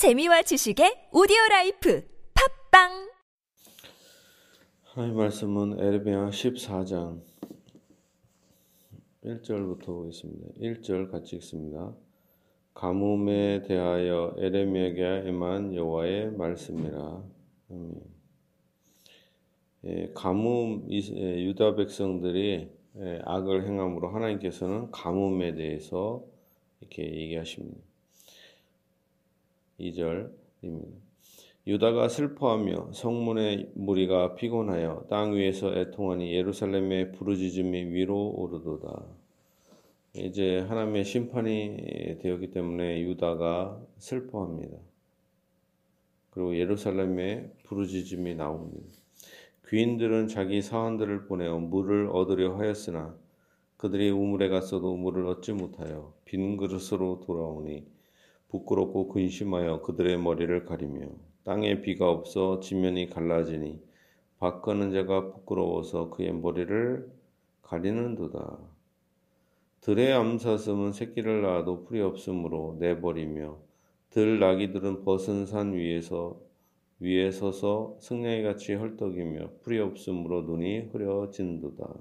재미와 지식의 오디오 라이프 팟빵 하나님 말씀은 예레미야 14장 1절부터 보겠습니다. 1절 같이 읽습니다. 가뭄에 대하여 예레미야에게 임한 여호와의 말씀이라. 아멘. 예, 가뭄 예, 유다 백성들이 예, 악을 행함으로 하나님께서는 가뭄에 대해서 이렇게 얘기하십니다. 2절입니다. 유다가 슬퍼하며 성문의 무리가 피곤하여 땅 위에서 애통하니 예루살렘의 부르짖음이 위로 오르도다. 이제 하나님의 심판이 되었기 때문에 유다가 슬퍼합니다. 그리고 예루살렘에 부르짖음이 나옵니다. 귀인들은 자기 사환들을 보내어 물을 얻으려 하였으나 그들이 우물에 갔어도 물을 얻지 못하여 빈 그릇으로 돌아오니 부끄럽고 근심하여 그들의 머리를 가리며 땅에 비가 없어 지면이 갈라지니 바꾸는 자가 부끄러워서 그의 머리를 가리는도다. 들의 암사슴은 새끼를 낳아도 풀이 없으므로 내버리며 들 나귀들은 벗은 산 위에서 위에 서서 승냥이 같이 헐떡이며 풀이 없으므로 눈이 흐려진도다.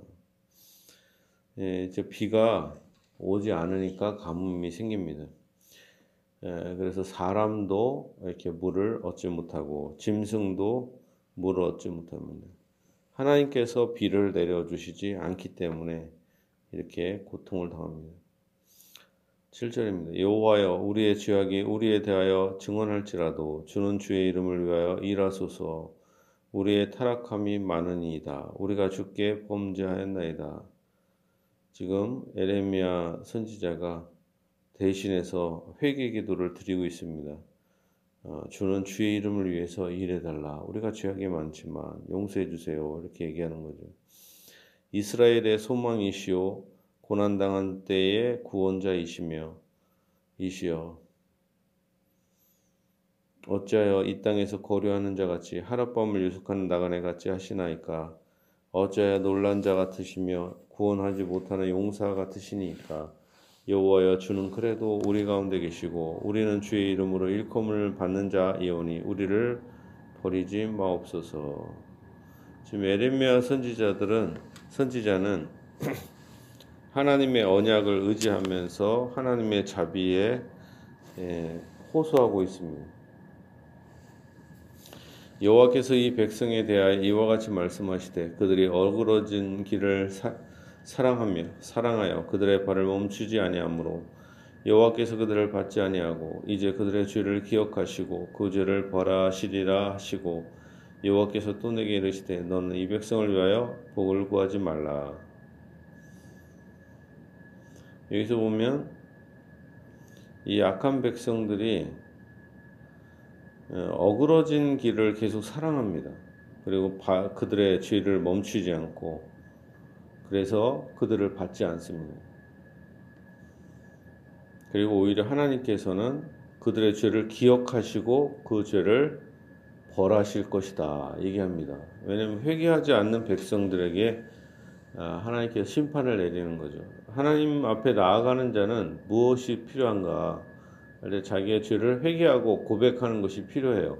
예, 이제 비가 오지 않으니까 가뭄이 생깁니다. 예, 그래서 사람도 이렇게 물을 얻지 못하고 짐승도 물을 얻지 못합니다. 하나님께서 비를 내려주시지 않기 때문에 이렇게 고통을 당합니다. 7절입니다. 여호와여 우리의 죄악이 우리에 대하여 증언할지라도 주는 주의 이름을 위하여 일하소서 우리의 타락함이 많으니이다. 우리가 주께 범죄하였나이다. 지금 에레미야 선지자가 대신해서 회개 기도를 드리고 있습니다. 어, 주는 주의 이름을 위해서 일해달라. 우리가 죄악이 많지만 용서해 주세요. 이렇게 얘기하는 거죠. 이스라엘의 소망이시오 고난당한 때의 구원자이시며 이시여 어찌하여 이 땅에서 거류하는 자 같이 하룻밤을 유숙하는 나그네 같이 하시나이까 어찌하여 놀란 자 같으시며 구원하지 못하는 용사 같으시니까 여호와여 주는 그래도 우리 가운데 계시고 우리는 주의 이름으로 일컴을 받는 자이오니 우리를 버리지 마옵소서. 지금 에레미야 선지자들은 선지자는 하나님의 언약을 의지하면서 하나님의 자비에 예, 호소하고 있습니다. 여호와께서 이 백성에 대하여 이와 같이 말씀하시되 그들이 어그러진 길을 사, 사랑하며 사랑하여 그들의 발을 멈추지 아니하므로 여호와께서 그들을 받지 아니하고 이제 그들의 죄를 기억하시고 그 죄를 벌하시리라 하시고 여호와께서 또 내게 이르시되 너는 이 백성을 위하여 복을 구하지 말라. 여기서 보면 이 악한 백성들이 어, 어그러진 길을 계속 사랑합니다. 그리고 그들의 죄를 멈추지 않고 그래서 그들을 받지 않습니다. 그리고 오히려 하나님께서는 그들의 죄를 기억하시고 그 죄를 벌하실 것이다 얘기합니다. 왜냐하면 회개하지 않는 백성들에게 아, 하나님께서 심판을 내리는 거죠. 하나님 앞에 나아가는 자는 무엇이 필요한가? 자기의 죄를 회개하고 고백하는 것이 필요해요.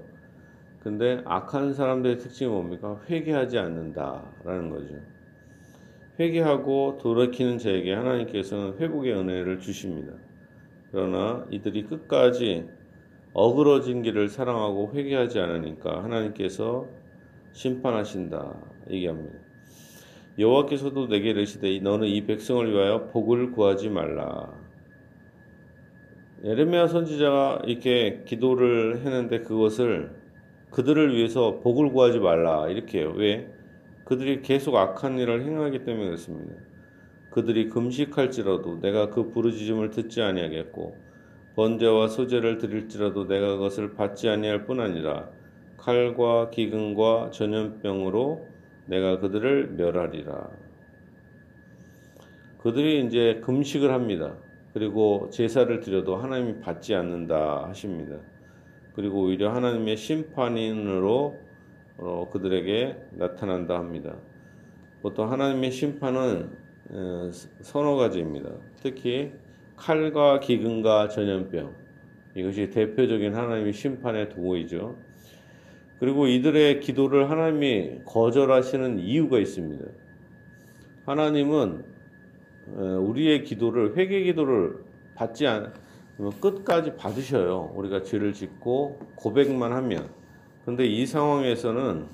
근데 악한 사람들의 특징이 뭡니까? 회개하지 않는다라는 거죠. 회개하고 돌이키는 자에게 하나님께서는 회복의 은혜를 주십니다. 그러나 이들이 끝까지 어그러진 길을 사랑하고 회개하지 않으니까 하나님께서 심판하신다 얘기합니다. 여호와께서도 내게 이르시되 너는 이 백성을 위하여 복을 구하지 말라. 예레미야 선지자가 이렇게 기도를 했는데 그것을 그들을 위해서 복을 구하지 말라 이렇게 해요. 왜? 그들이 계속 악한 일을 행하기 때문에 그렇습니다. 그들이 금식할지라도 내가 그 부르짖음을 듣지 아니하겠고 번제와 소제를 드릴지라도 내가 그것을 받지 아니할 뿐 아니라 칼과 기근과 전염병으로 내가 그들을 멸하리라. 그들이 이제 금식을 합니다. 그리고 제사를 드려도 하나님이 받지 않는다 하십니다. 그리고 오히려 하나님의 심판인으로 어, 그들에게 나타난다 합니다. 보통 하나님의 심판은 어, 서너 가지입니다. 특히 칼과 기근과 전염병 이것이 대표적인 하나님의 심판의 도구이죠. 그리고 이들의 기도를 하나님이 거절하시는 이유가 있습니다. 하나님은 우리의 기도를 회개 기도를 받지 않 끝까지 받으셔요. 우리가 죄를 짓고 고백만 하면. 근데 이 상황에서는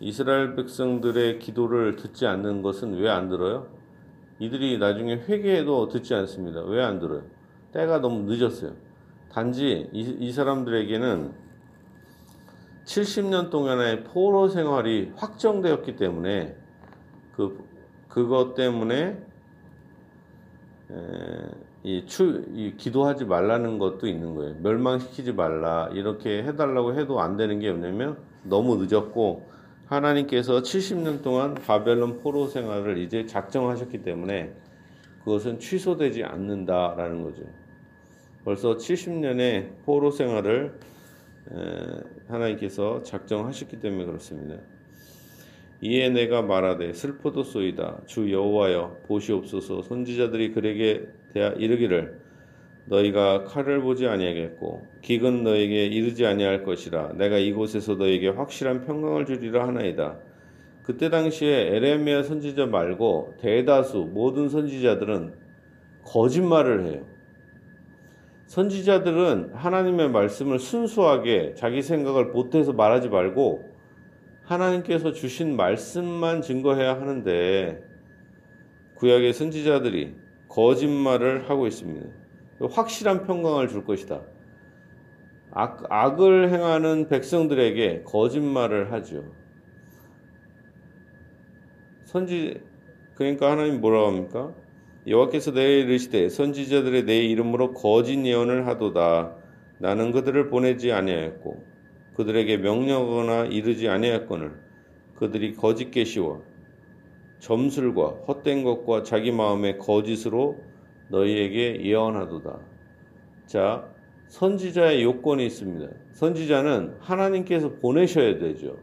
이스라엘 백성들의 기도를 듣지 않는 것은 왜 안 들어요? 이들이 나중에 회개해도 듣지 않습니다. 왜 안 들어요? 때가 너무 늦었어요. 단지 이, 이 사람들에게는 70년 동안의 포로 생활이 확정되었기 때문에 그 그것 때문에 에, 이, 추, 이 기도하지 말라는 것도 있는 거예요. 멸망시키지 말라 이렇게 해달라고 해도 안 되는 게 뭐냐면 너무 늦었고 하나님께서 70년 동안 바벨론 포로 생활을 이제 작정하셨기 때문에 그것은 취소되지 않는다라는 거죠. 벌써 70년의 포로 생활을 하나님께서 작정하셨기 때문에 그렇습니다. 이에 내가 말하되 슬퍼도소이다 주 여호와여 보시옵소서 선지자들이 그에게 대하 이르기를 너희가 칼을 보지 아니하겠고 기근 너에게 이르지 아니할 것이라 내가 이곳에서 너에게 확실한 평강을 주리라 하나이다. 그때 당시에 에레미야 선지자 말고 대다수 모든 선지자들은 거짓말을 해요. 선지자들은 하나님의 말씀을 순수하게 자기 생각을 보태서 말하지 말고 하나님께서 주신 말씀만 증거해야 하는데 구약의 선지자들이 거짓말을 하고 있습니다. 확실한 평강을 줄 것이다. 악, 악을 행하는 백성들에게 거짓말을 하죠. 선지 그러니까 하나님 뭐라고 합니까? 여호와께서 내게 이르시되 선지자들의 내 이름으로 거짓 예언을 하도다. 나는 그들을 보내지 아니하였고 그들에게 명령하거나 이르지 아니하였거늘 그들이 거짓 계시와 점술과 헛된 것과 자기 마음의 거짓으로 너희에게 예언하도다. 자, 선지자의 요건이 있습니다. 선지자는 하나님께서 보내셔야 되죠.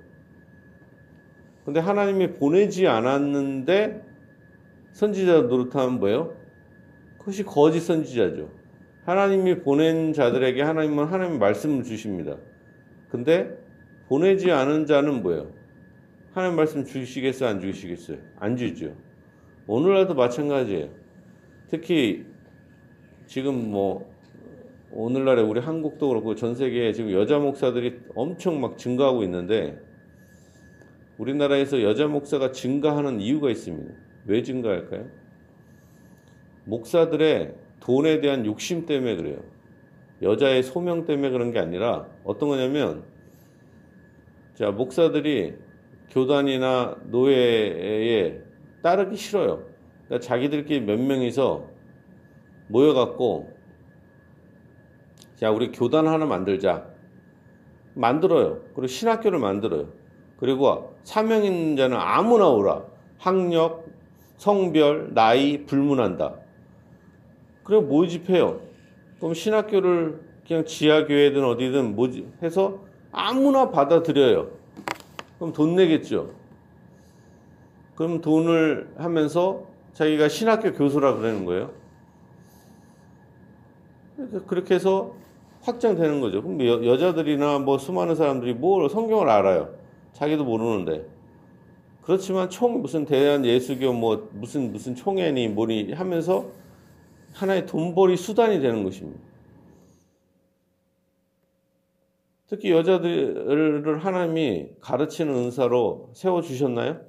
근데 하나님이 보내지 않았는데 선지자 노릇하면 뭐예요? 그것이 거짓 선지자죠. 하나님이 보낸 자들에게 하나님은 하나님 말씀을 주십니다. 근데 보내지 않은 자는 뭐예요? 하나님 말씀 주시겠어요? 안 주시겠어요? 안 주죠. 오늘날도 마찬가지예요. 특히 지금 뭐 오늘날에 우리 한국도 그렇고 전 세계에 지금 여자 목사들이 엄청 막 증가하고 있는데 우리나라에서 여자 목사가 증가하는 이유가 있습니다. 왜 증가할까요? 목사들의 돈에 대한 욕심 때문에 그래요. 여자의 소명 때문에 그런 게 아니라 어떤 거냐면 자 목사들이 교단이나 노예에 따르기 싫어요. 그러니까 자기들끼리 몇 명이서 모여갖고 자 우리 교단 하나 만들자 만들어요. 그리고 신학교를 만들어요. 그리고 사명 있는 자는 아무나 오라. 학력, 성별, 나이 불문한다. 그리고 모집해요. 그럼 신학교를 그냥 지하교회든 어디든 모집 해서 아무나 받아들여요. 그럼 돈 내겠죠. 그럼 돈을 하면서 자기가 신학교 교수라 그러는 거예요. 그렇게 해서 확장되는 거죠. 그럼 여, 자들이나 뭐 수많은 사람들이 뭘 성경을 알아요. 자기도 모르는데. 그렇지만 총 무슨 대한 예수교 뭐 무슨 무슨 총회니 뭐니 하면서 하나의 돈벌이 수단이 되는 것입니다. 특히 여자들을 하나님이 가르치는 은사로 세워 주셨나요?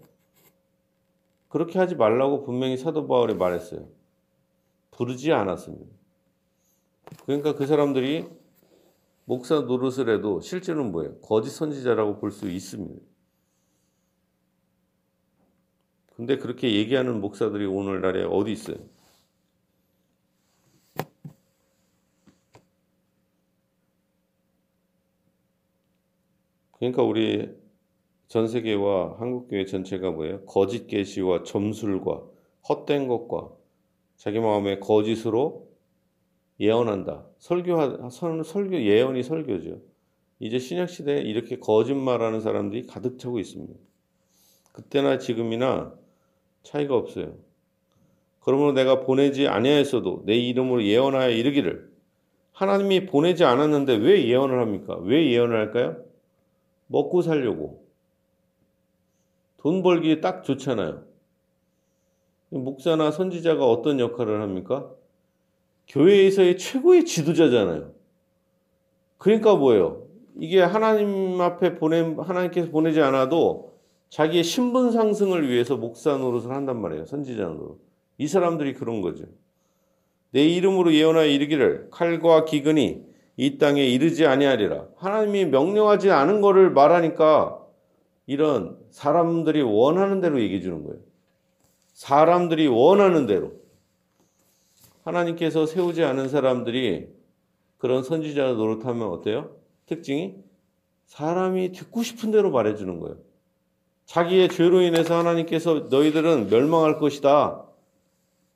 그렇게 하지 말라고 분명히 사도 바울이 말했어요. 부르지 않았습니다. 그러니까 그 사람들이 목사 노릇을 해도 실제로는 뭐예요? 거짓 선지자라고 볼 수 있습니다. 근데 그렇게 얘기하는 목사들이 오늘날에 어디 있어요? 그러니까 우리 전 세계와 한국 교회 전체가 뭐예요? 거짓 계시와 점술과 헛된 것과 자기 마음의 거짓으로 예언한다. 설교하 설교 예언이 설교죠. 이제 신약 시대에 이렇게 거짓말하는 사람들이 가득 차고 있습니다. 그때나 지금이나 차이가 없어요. 그러므로 내가 보내지 아니하였어도 내 이름으로 예언하여 이르기를 하나님이 보내지 않았는데 왜 예언을 합니까? 왜 예언을 할까요? 먹고 살려고. 돈 벌기 딱 좋잖아요. 목사나 선지자가 어떤 역할을 합니까? 교회에서의 최고의 지도자잖아요. 그러니까 뭐예요? 이게 하나님 앞에 보내, 하나님께서 보내지 않아도 자기의 신분 상승을 위해서 목사 노릇을 한단 말이에요. 선지자 노릇. 이 사람들이 그런 거죠. 내 이름으로 예언하여 이르기를 칼과 기근이 이 땅에 이르지 아니하리라. 하나님이 명령하지 않은 것을 말하니까 이런 사람들이 원하는 대로 얘기해 주는 거예요. 사람들이 원하는 대로. 하나님께서 세우지 않은 사람들이 그런 선지자 노릇하면 어때요? 특징이 사람이 듣고 싶은 대로 말해 주는 거예요. 자기의 죄로 인해서 하나님께서 너희들은 멸망할 것이다.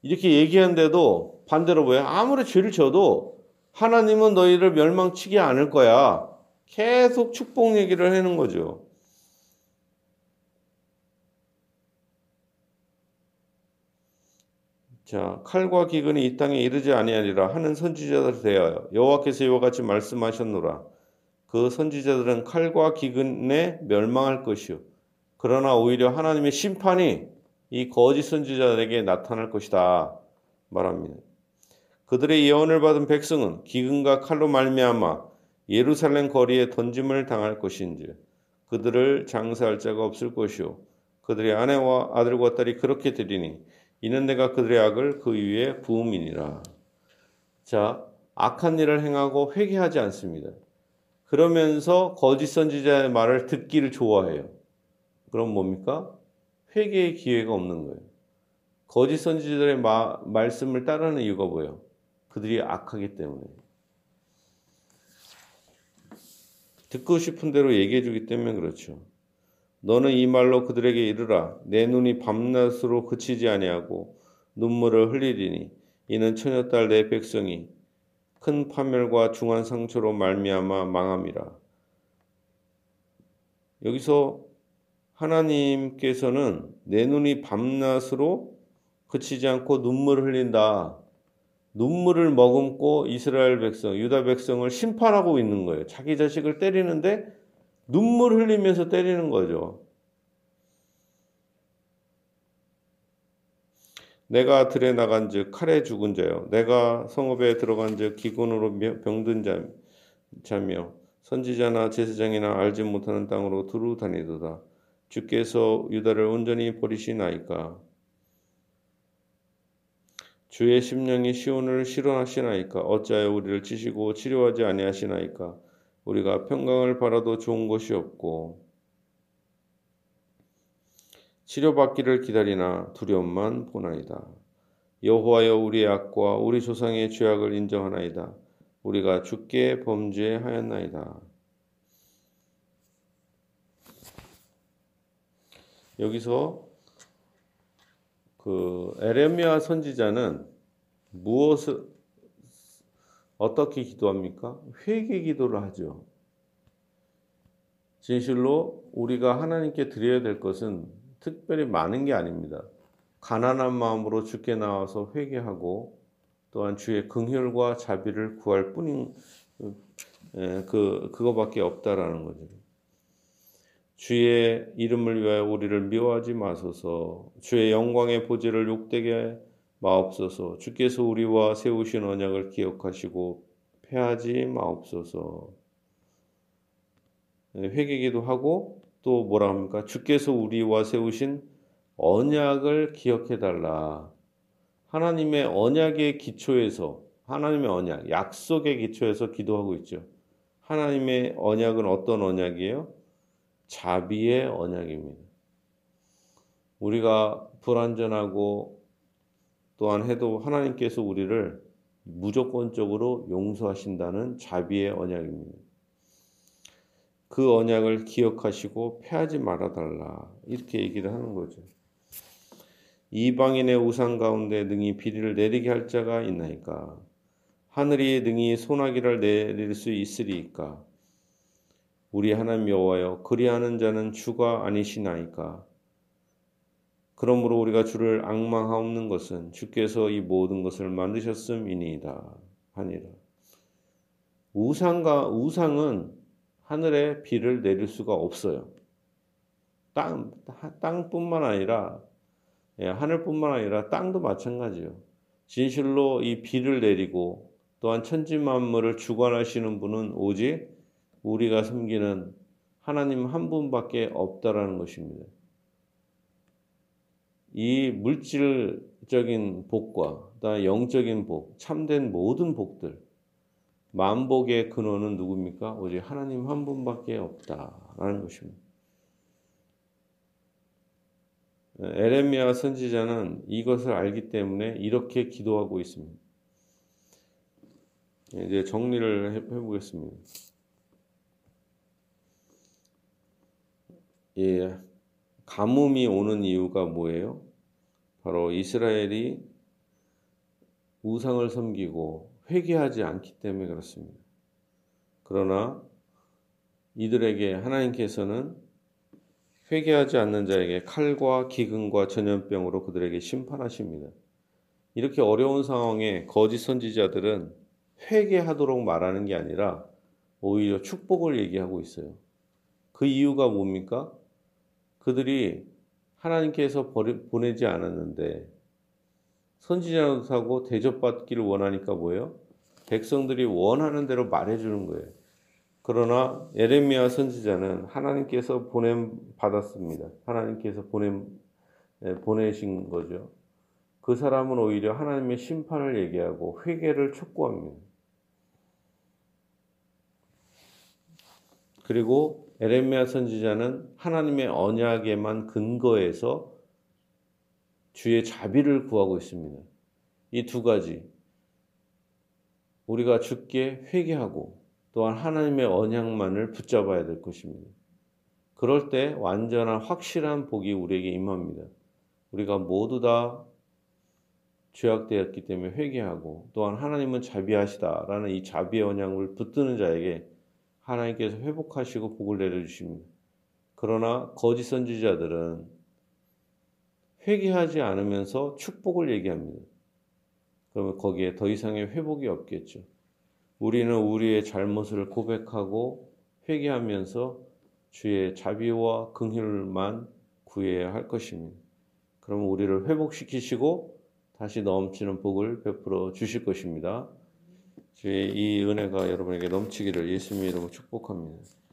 이렇게 얘기하는데도 반대로 뭐예요? 아무리 죄를 져도 하나님은 너희를 멸망치지 않을 거야. 계속 축복 얘기를 하는 거죠. 자, 칼과 기근이 이 땅에 이르지 아니하리라 하는 선지자들 대하여 여호와께서 이와 같이 말씀하셨노라. 그 선지자들은 칼과 기근에 멸망할 것이요. 그러나 오히려 하나님의 심판이 이 거짓 선지자들에게 나타날 것이다 말합니다. 그들의 예언을 받은 백성은 기근과 칼로 말미암아 예루살렘 거리에 던짐을 당할 것인지 그들을 장사할 자가 없을 것이요 그들의 아내와 아들과 딸이 그렇게 되리니 이는 내가 그들의 악을 그 위에 부음이니라. 자, 악한 일을 행하고 회개하지 않습니다. 그러면서 거짓 선지자의 말을 듣기를 좋아해요. 그럼 뭡니까? 회개의 기회가 없는 거예요. 거짓 선지자들의 마, 말씀을 따르는 이유가 뭐예요? 그들이 악하기 때문에. 듣고 싶은 대로 얘기해 주기 때문에 그렇죠. 너는 이 말로 그들에게 이르라 내 눈이 밤낮으로 그치지 아니하고 눈물을 흘리리니 이는 처녀딸 내 백성이 큰 파멸과 중한 상처로 말미암아 망함이라. 여기서 하나님께서는 내 눈이 밤낮으로 그치지 않고 눈물을 흘린다. 눈물을 머금고 이스라엘 백성, 유다 백성을 심판하고 있는 거예요. 자기 자식을 때리는데 눈물 흘리면서 때리는 거죠. 내가 들에 나간 즉 칼에 죽은 자요. 내가 성읍에 들어간 즉 기근으로 병든 자, 자며 선지자나 제사장이나 알지 못하는 땅으로 두루 다니도다. 주께서 유다를 온전히 버리시나이까. 주의 심령이 시온을 실현하시나이까. 어찌하여 우리를 치시고 치료하지 아니하시나이까. 우리가 평강을 바라도 좋은 것이 없고 치료받기를 기다리나 두려움만 보나이다. 여호와여 우리의 악과 우리 조상의 죄악을 인정하나이다. 우리가 죽게 범죄하였나이다. 여기서 그 에레미야 선지자는 무엇을 어떻게 기도합니까? 회개 기도를 하죠. 진실로 우리가 하나님께 드려야 될 것은 특별히 많은 게 아닙니다. 가난한 마음으로 주께 나와서 회개하고 또한 주의 긍휼과 자비를 구할 뿐인 그 그거밖에 없다라는 거죠. 주의 이름을 위하여 우리를 미워하지 마소서. 주의 영광의 보지를 욕되게 마옵소서. 주께서 우리와 세우신 언약을 기억하시고 패하지 마옵소서. 네, 회개기도 하고 또 뭐라 합니까? 주께서 우리와 세우신 언약을 기억해 달라. 하나님의 언약의 기초에서 하나님의 언약, 약속의 기초에서 기도하고 있죠. 하나님의 언약은 어떤 언약이에요? 자비의 언약입니다. 우리가 불완전하고 또한 해도 하나님께서 우리를 무조건적으로 용서하신다는 자비의 언약입니다. 그 언약을 기억하시고 패하지 말아달라. 이렇게 얘기를 하는 거죠. 이방인의 우상 가운데 능히 비리를 내리게 할 자가 있나이까? 하늘이 능히 소나기를 내릴 수 있으리이까? 우리 하나님 여호와여 그리하는 자는 주가 아니시나이까? 그러므로 우리가 주를 악망하옵는 것은 주께서 이 모든 것을 만드셨음이니이다 하니라. 우상과 우상은 하늘에 비를 내릴 수가 없어요. 땅 땅뿐만 아니라 예, 하늘뿐만 아니라 땅도 마찬가지예요. 진실로 이 비를 내리고 또한 천지 만물을 주관하시는 분은 오직 우리가 섬기는 하나님 한 분밖에 없다라는 것입니다. 이 물질적인 복과 또 영적인 복, 참된 모든 복들, 만복의 근원은 누굽니까? 오직 하나님 한 분밖에 없다라는 것입니다. 에레미야 선지자는 이것을 알기 때문에 이렇게 기도하고 있습니다. 이제 정리를 해보겠습니다. 예, 가뭄이 오는 이유가 뭐예요? 바로 이스라엘이 우상을 섬기고 회개하지 않기 때문에 그렇습니다. 그러나 이들에게 하나님께서는 회개하지 않는 자에게 칼과 기근과 전염병으로 그들에게 심판하십니다. 이렇게 어려운 상황에 거짓 선지자들은 회개하도록 말하는 게 아니라 오히려 축복을 얘기하고 있어요. 그 이유가 뭡니까? 그들이 하나님께서 보내지 않았는데 선지자하고 대접받기를 원하니까 뭐예요? 백성들이 원하는 대로 말해주는 거예요. 그러나 에레미야 선지자는 하나님께서 보냄 받았습니다. 하나님께서 보냄 보내신 거죠. 그 사람은 오히려 하나님의 심판을 얘기하고 회개를 촉구합니다. 그리고 에레미야 선지자는 하나님의 언약에만 근거해서 주의 자비를 구하고 있습니다. 이 두 가지 우리가 주께 회개하고 또한 하나님의 언약만을 붙잡아야 될 것입니다. 그럴 때 완전한 확실한 복이 우리에게 임합니다. 우리가 모두 다 죄악되었기 때문에 회개하고 또한 하나님은 자비하시다라는 이 자비의 언약을 붙드는 자에게 하나님께서 회복하시고 복을 내려주십니다. 그러나 거짓 선지자들은 회개하지 않으면서 축복을 얘기합니다. 그러면 거기에 더 이상의 회복이 없겠죠. 우리는 우리의 잘못을 고백하고 회개하면서 주의 자비와 긍휼만 구해야 할 것입니다. 그러면 우리를 회복시키시고 다시 넘치는 복을 베풀어 주실 것입니다. 주의 이 은혜가 여러분에게 넘치기를 예수님의 이름으로 축복합니다.